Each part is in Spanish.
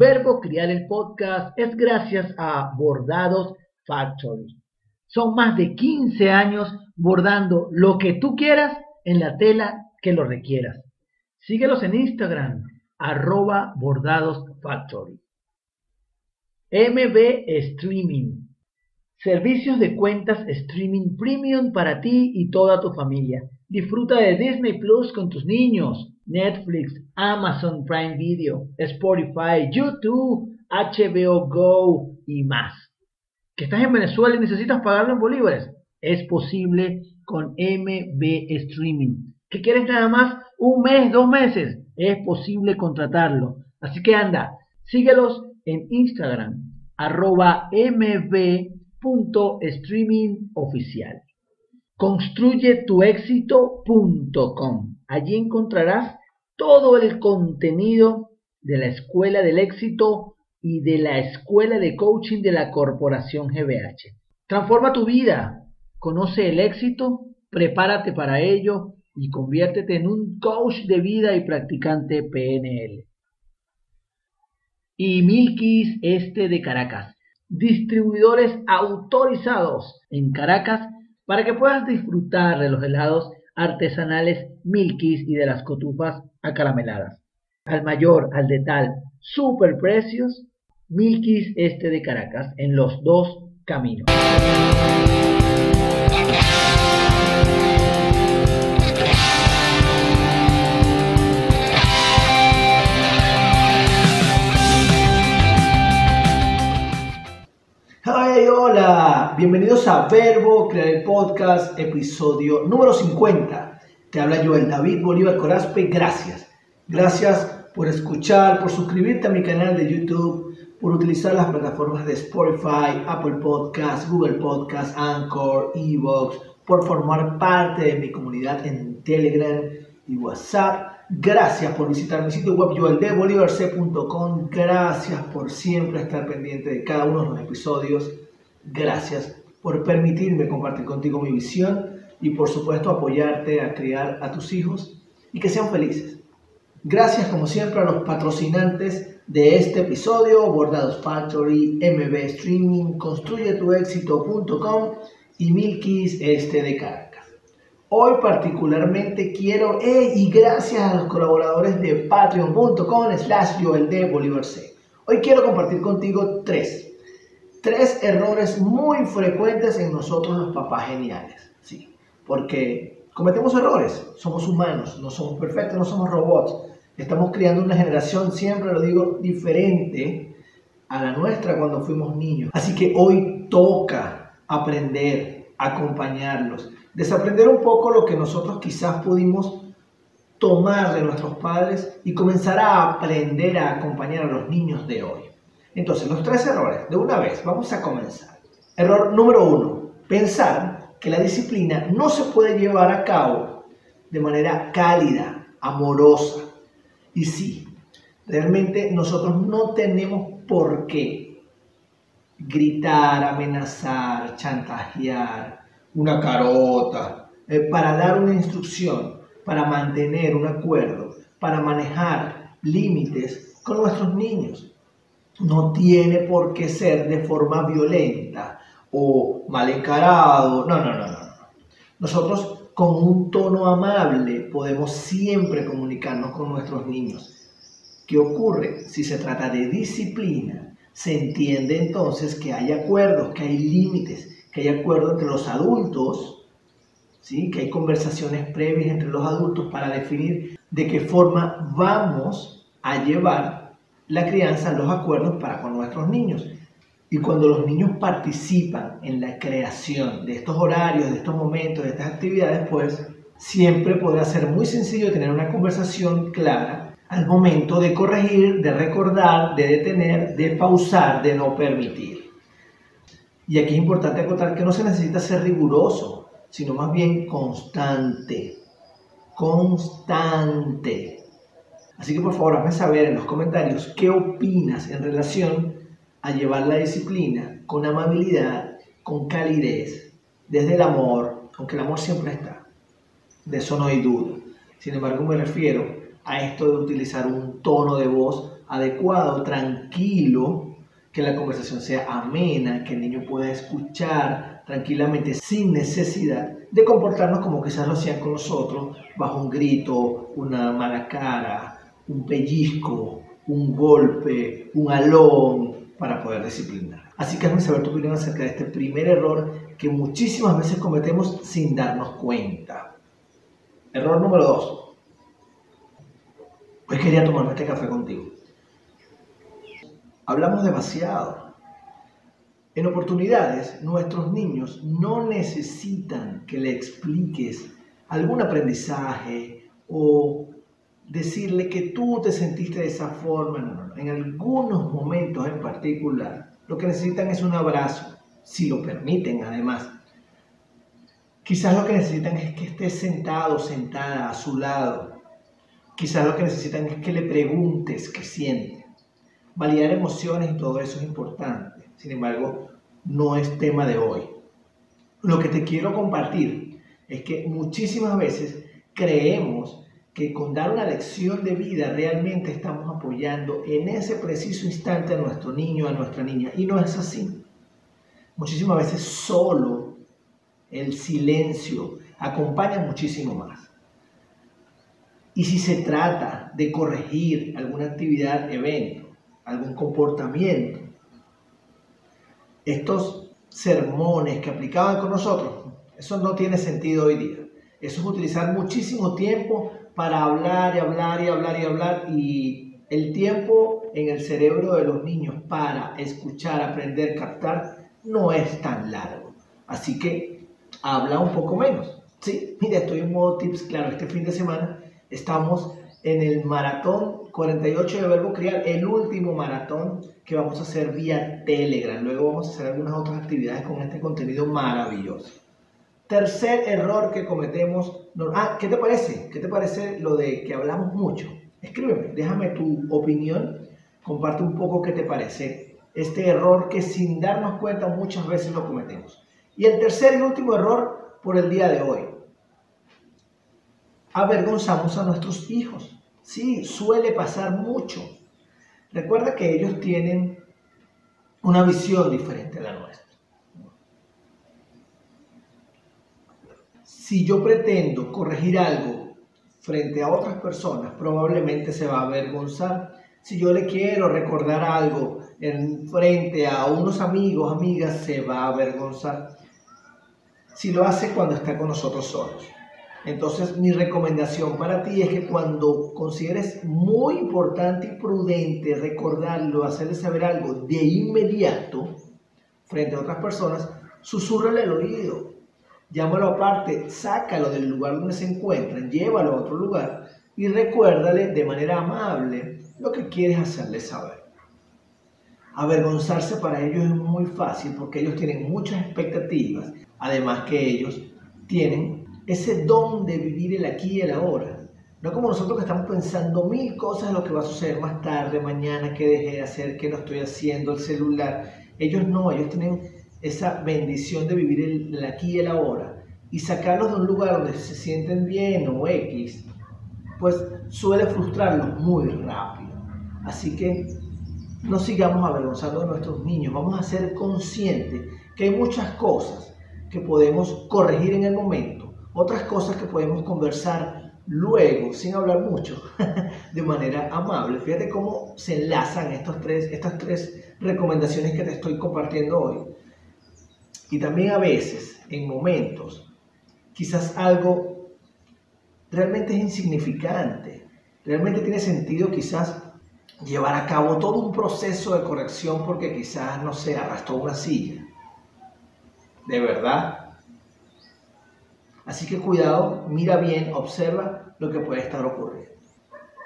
Verbo Criar el Podcast es gracias a Bordados Factory. Son más de 15 años bordando lo que tú quieras en la tela que lo requieras. Síguelos en Instagram, arroba Bordados Factory. MB Streaming. Servicios de cuentas streaming premium para ti y toda tu familia. Disfruta de Disney Plus con tus niños, Netflix, Amazon Prime Video, Spotify, YouTube, HBO Go y más. ¿Que estás en Venezuela y necesitas pagarlo en bolívares? Es posible con MB Streaming. ¿Que quieres nada más un mes, dos meses? Es posible contratarlo. Así que anda, síguelos en Instagram, arroba mb.streamingoficial. Construyetuexito.com. Allí encontrarás todo el contenido de la Escuela del Éxito y de la Escuela de Coaching de la Corporación GBH. Transforma tu vida, conoce el éxito, prepárate para ello y conviértete en un coach de vida y practicante PNL y Milkis Este de Caracas, distribuidores autorizados en Caracas para que puedas disfrutar de los helados artesanales Milkis y de las cotufas acarameladas. Al mayor, al de tal, super precios, Milkis Este de Caracas en los dos caminos. Bienvenidos a Verbo Crear el Podcast, episodio número 50. Te habla Joel David Bolívar Corazpe, gracias. Gracias por escuchar, por suscribirte a mi canal de YouTube, por utilizar las plataformas de Spotify, Apple Podcast, Google Podcast, Anchor, Evox, por formar parte de mi comunidad en Telegram y WhatsApp Gracias por visitar mi sitio web joeldebolivarc.com. Gracias por siempre estar pendiente de cada uno de los episodios. Gracias por permitirme compartir contigo mi visión y por supuesto apoyarte a criar a tus hijos y que sean felices. Gracias como siempre a los patrocinantes de este episodio, Bordados Factory, MB Streaming, construyetuexito.com y Milkis Este de Cara. Hoy particularmente quiero, eh, y gracias a los colaboradores de patreon.com slash Bolívar C. Hoy quiero compartir contigo tres, tres errores muy frecuentes en nosotros los papás geniales. Sí, porque cometemos errores, somos humanos, no somos perfectos, no somos robots. Estamos criando una generación, siempre lo digo, diferente a la nuestra cuando fuimos niños. Así que hoy toca aprender, acompañarlos desaprender un poco lo que nosotros quizás pudimos tomar de nuestros padres y comenzar a aprender a acompañar a los niños de hoy. Entonces, los tres errores, de una vez, vamos a comenzar. Error número uno, pensar que la disciplina no se puede llevar a cabo de manera cálida, amorosa. Y sí, realmente nosotros no tenemos por qué gritar, amenazar, chantajear, una carota, eh, para dar una instrucción, para mantener un acuerdo, para manejar límites con nuestros niños. No tiene por qué ser de forma violenta o mal encarado. No, no, no, no. Nosotros con un tono amable podemos siempre comunicarnos con nuestros niños. ¿Qué ocurre? Si se trata de disciplina, se entiende entonces que hay acuerdos, que hay límites, que hay acuerdo entre los adultos, ¿sí? que hay conversaciones previas entre los adultos para definir de qué forma vamos a llevar la crianza, los acuerdos para con nuestros niños. Y cuando los niños participan en la creación de estos horarios, de estos momentos, de estas actividades, pues siempre podrá ser muy sencillo tener una conversación clara al momento de corregir, de recordar, de detener, de pausar, de no permitir. Y aquí es importante acotar que no se necesita ser riguroso, sino más bien constante. Constante. Así que por favor, hazme saber en los comentarios qué opinas en relación a llevar la disciplina con amabilidad, con calidez, desde el amor, aunque el amor siempre está. De eso no hay duda. Sin embargo, me refiero a esto de utilizar un tono de voz adecuado, tranquilo, que la conversación sea amena, que el niño pueda escuchar tranquilamente sin necesidad de comportarnos como quizás lo hacían con nosotros, bajo un grito, una mala cara, un pellizco, un golpe, un alón, para poder disciplinar. Así que hazme saber tu opinión acerca de este primer error que muchísimas veces cometemos sin darnos cuenta. Error número dos. Hoy quería tomarme este café contigo. Hablamos demasiado. En oportunidades, nuestros niños no necesitan que le expliques algún aprendizaje o decirle que tú te sentiste de esa forma. En algunos momentos en particular, lo que necesitan es un abrazo, si lo permiten además. Quizás lo que necesitan es que estés sentado, sentada a su lado. Quizás lo que necesitan es que le preguntes qué siente. Validar emociones y todo eso es importante. Sin embargo, no es tema de hoy. Lo que te quiero compartir es que muchísimas veces creemos que con dar una lección de vida realmente estamos apoyando en ese preciso instante a nuestro niño, a nuestra niña. Y no es así. Muchísimas veces solo el silencio acompaña muchísimo más. Y si se trata de corregir alguna actividad, evento, algún comportamiento, estos sermones que aplicaban con nosotros, eso no tiene sentido hoy día. Eso es utilizar muchísimo tiempo para hablar y hablar y hablar y hablar y el tiempo en el cerebro de los niños para escuchar, aprender, captar no es tan largo. Así que habla un poco menos. Sí, mira, estoy en modo tips, claro, este fin de semana estamos en el maratón 48 de Verbo Criar, el último maratón que vamos a hacer vía Telegram. Luego vamos a hacer algunas otras actividades con este contenido maravilloso. Tercer error que cometemos. ah, ¿qué te parece? ¿Qué te parece lo de que hablamos mucho? Escríbeme, déjame tu opinión, comparte un poco qué te parece este error que sin darnos cuenta muchas veces lo cometemos. Y el tercer y último error por el día de hoy. Avergonzamos a nuestros hijos. Sí, suele pasar mucho. Recuerda que ellos tienen una visión diferente a la nuestra. Si yo pretendo corregir algo frente a otras personas, probablemente se va a avergonzar. Si yo le quiero recordar algo en frente a unos amigos, amigas, se va a avergonzar. Si lo hace cuando está con nosotros solos. Entonces mi recomendación para ti es que cuando consideres muy importante y prudente recordarlo, hacerle saber algo de inmediato frente a otras personas, susurrale al oído llámalo aparte, sácalo del lugar donde se encuentran, llévalo a otro lugar y recuérdale de manera amable lo que quieres hacerle saber. Avergonzarse para ellos es muy fácil porque ellos tienen muchas expectativas, además que ellos tienen ese don de vivir el aquí y el ahora. No como nosotros que estamos pensando mil cosas de lo que va a suceder más tarde, mañana, qué dejé de hacer, qué no estoy haciendo, el celular. Ellos no, ellos tienen esa bendición de vivir el, aquí y el ahora y sacarlos de un lugar donde se sienten bien o X, pues suele frustrarlos muy rápido. Así que no sigamos avergonzando a nuestros niños, vamos a ser conscientes que hay muchas cosas que podemos corregir en el momento, otras cosas que podemos conversar luego, sin hablar mucho, de manera amable. Fíjate cómo se enlazan estos tres, estas tres recomendaciones que te estoy compartiendo hoy. Y también a veces, en momentos, quizás algo realmente es insignificante, realmente tiene sentido quizás llevar a cabo todo un proceso de corrección porque quizás, no se arrastró una silla. De verdad. Así que cuidado, mira bien, observa lo que puede estar ocurriendo.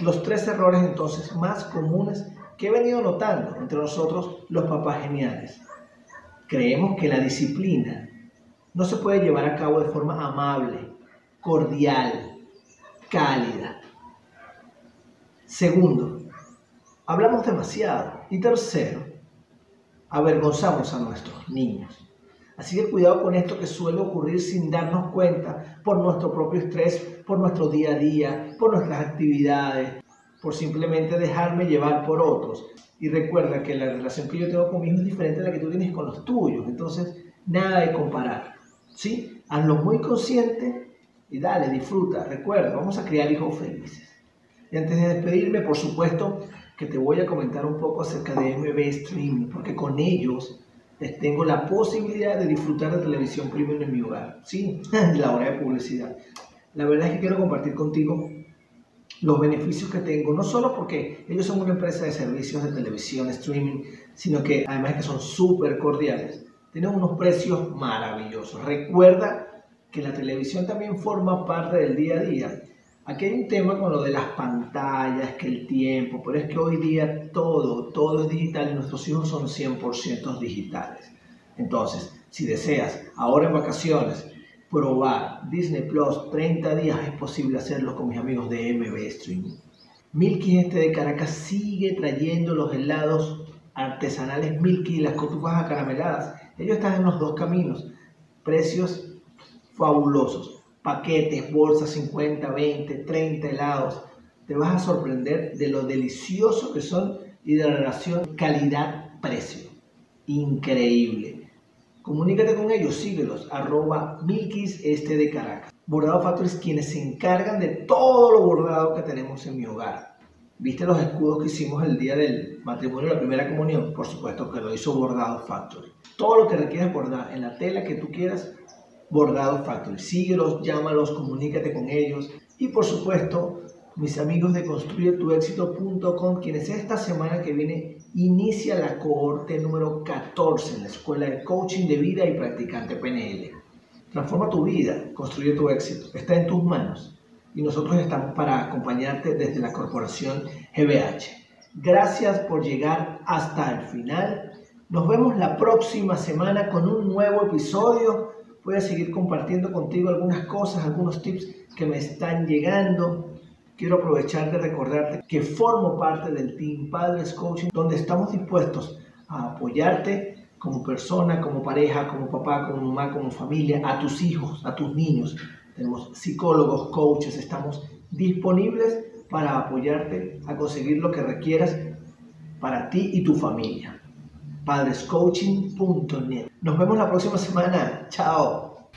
Los tres errores entonces más comunes que he venido notando entre nosotros los papás geniales. Creemos que la disciplina no se puede llevar a cabo de forma amable, cordial, cálida. Segundo, hablamos demasiado. Y tercero, avergonzamos a nuestros niños. Así que cuidado con esto que suele ocurrir sin darnos cuenta por nuestro propio estrés, por nuestro día a día, por nuestras actividades, por simplemente dejarme llevar por otros. Y recuerda que la relación que yo tengo con mi hijo es diferente a la que tú tienes con los tuyos. Entonces, nada de comparar. ¿Sí? Hazlo muy consciente y dale, disfruta. Recuerda, vamos a criar hijos felices. Y antes de despedirme, por supuesto, que te voy a comentar un poco acerca de MB Streaming, porque con ellos les tengo la posibilidad de disfrutar de televisión premium en mi hogar. Sí, la hora de publicidad. La verdad es que quiero compartir contigo los beneficios que tengo, no solo porque ellos son una empresa de servicios de televisión, streaming, sino que además que son súper cordiales. Tienen unos precios maravillosos. Recuerda que la televisión también forma parte del día a día. Aquí hay un tema con lo de las pantallas, que el tiempo, pero es que hoy día todo, todo es digital y nuestros hijos son 100% digitales. Entonces, si deseas, ahora en vacaciones, probar Disney Plus 30 días, es posible hacerlo con mis amigos de MB Streaming. Milky Este de Caracas sigue trayendo los helados artesanales Milky y las cotufas acarameladas. Ellos están en los dos caminos. Precios fabulosos. Paquetes, bolsas 50, 20, 30 helados. Te vas a sorprender de lo delicioso que son y de la relación calidad-precio. Increíble. Comunícate con ellos, síguelos, arroba Milkis Este de Caracas. Bordado Factories, quienes se encargan de todo lo bordado que tenemos en mi hogar. ¿Viste los escudos que hicimos el día del matrimonio la primera comunión? Por supuesto que lo hizo Bordado Factory. Todo lo que requieras bordar en la tela que tú quieras, Bordado Factory. Síguelos, llámalos, comunícate con ellos. Y por supuesto, mis amigos de construyetuexito.com, quienes esta semana que viene inicia la cohorte número 14 en la Escuela de Coaching de Vida y Practicante PNL. Transforma tu vida, construye tu éxito, está en tus manos y nosotros estamos para acompañarte desde la corporación GBH. Gracias por llegar hasta el final. Nos vemos la próxima semana con un nuevo episodio. Voy a seguir compartiendo contigo algunas cosas, algunos tips que me están llegando quiero aprovechar de recordarte que formo parte del Team Padres Coaching, donde estamos dispuestos a apoyarte como persona, como pareja, como papá, como mamá, como familia, a tus hijos, a tus niños. Tenemos psicólogos, coaches, estamos disponibles para apoyarte a conseguir lo que requieras para ti y tu familia. Padrescoaching.net. Nos vemos la próxima semana. Chao.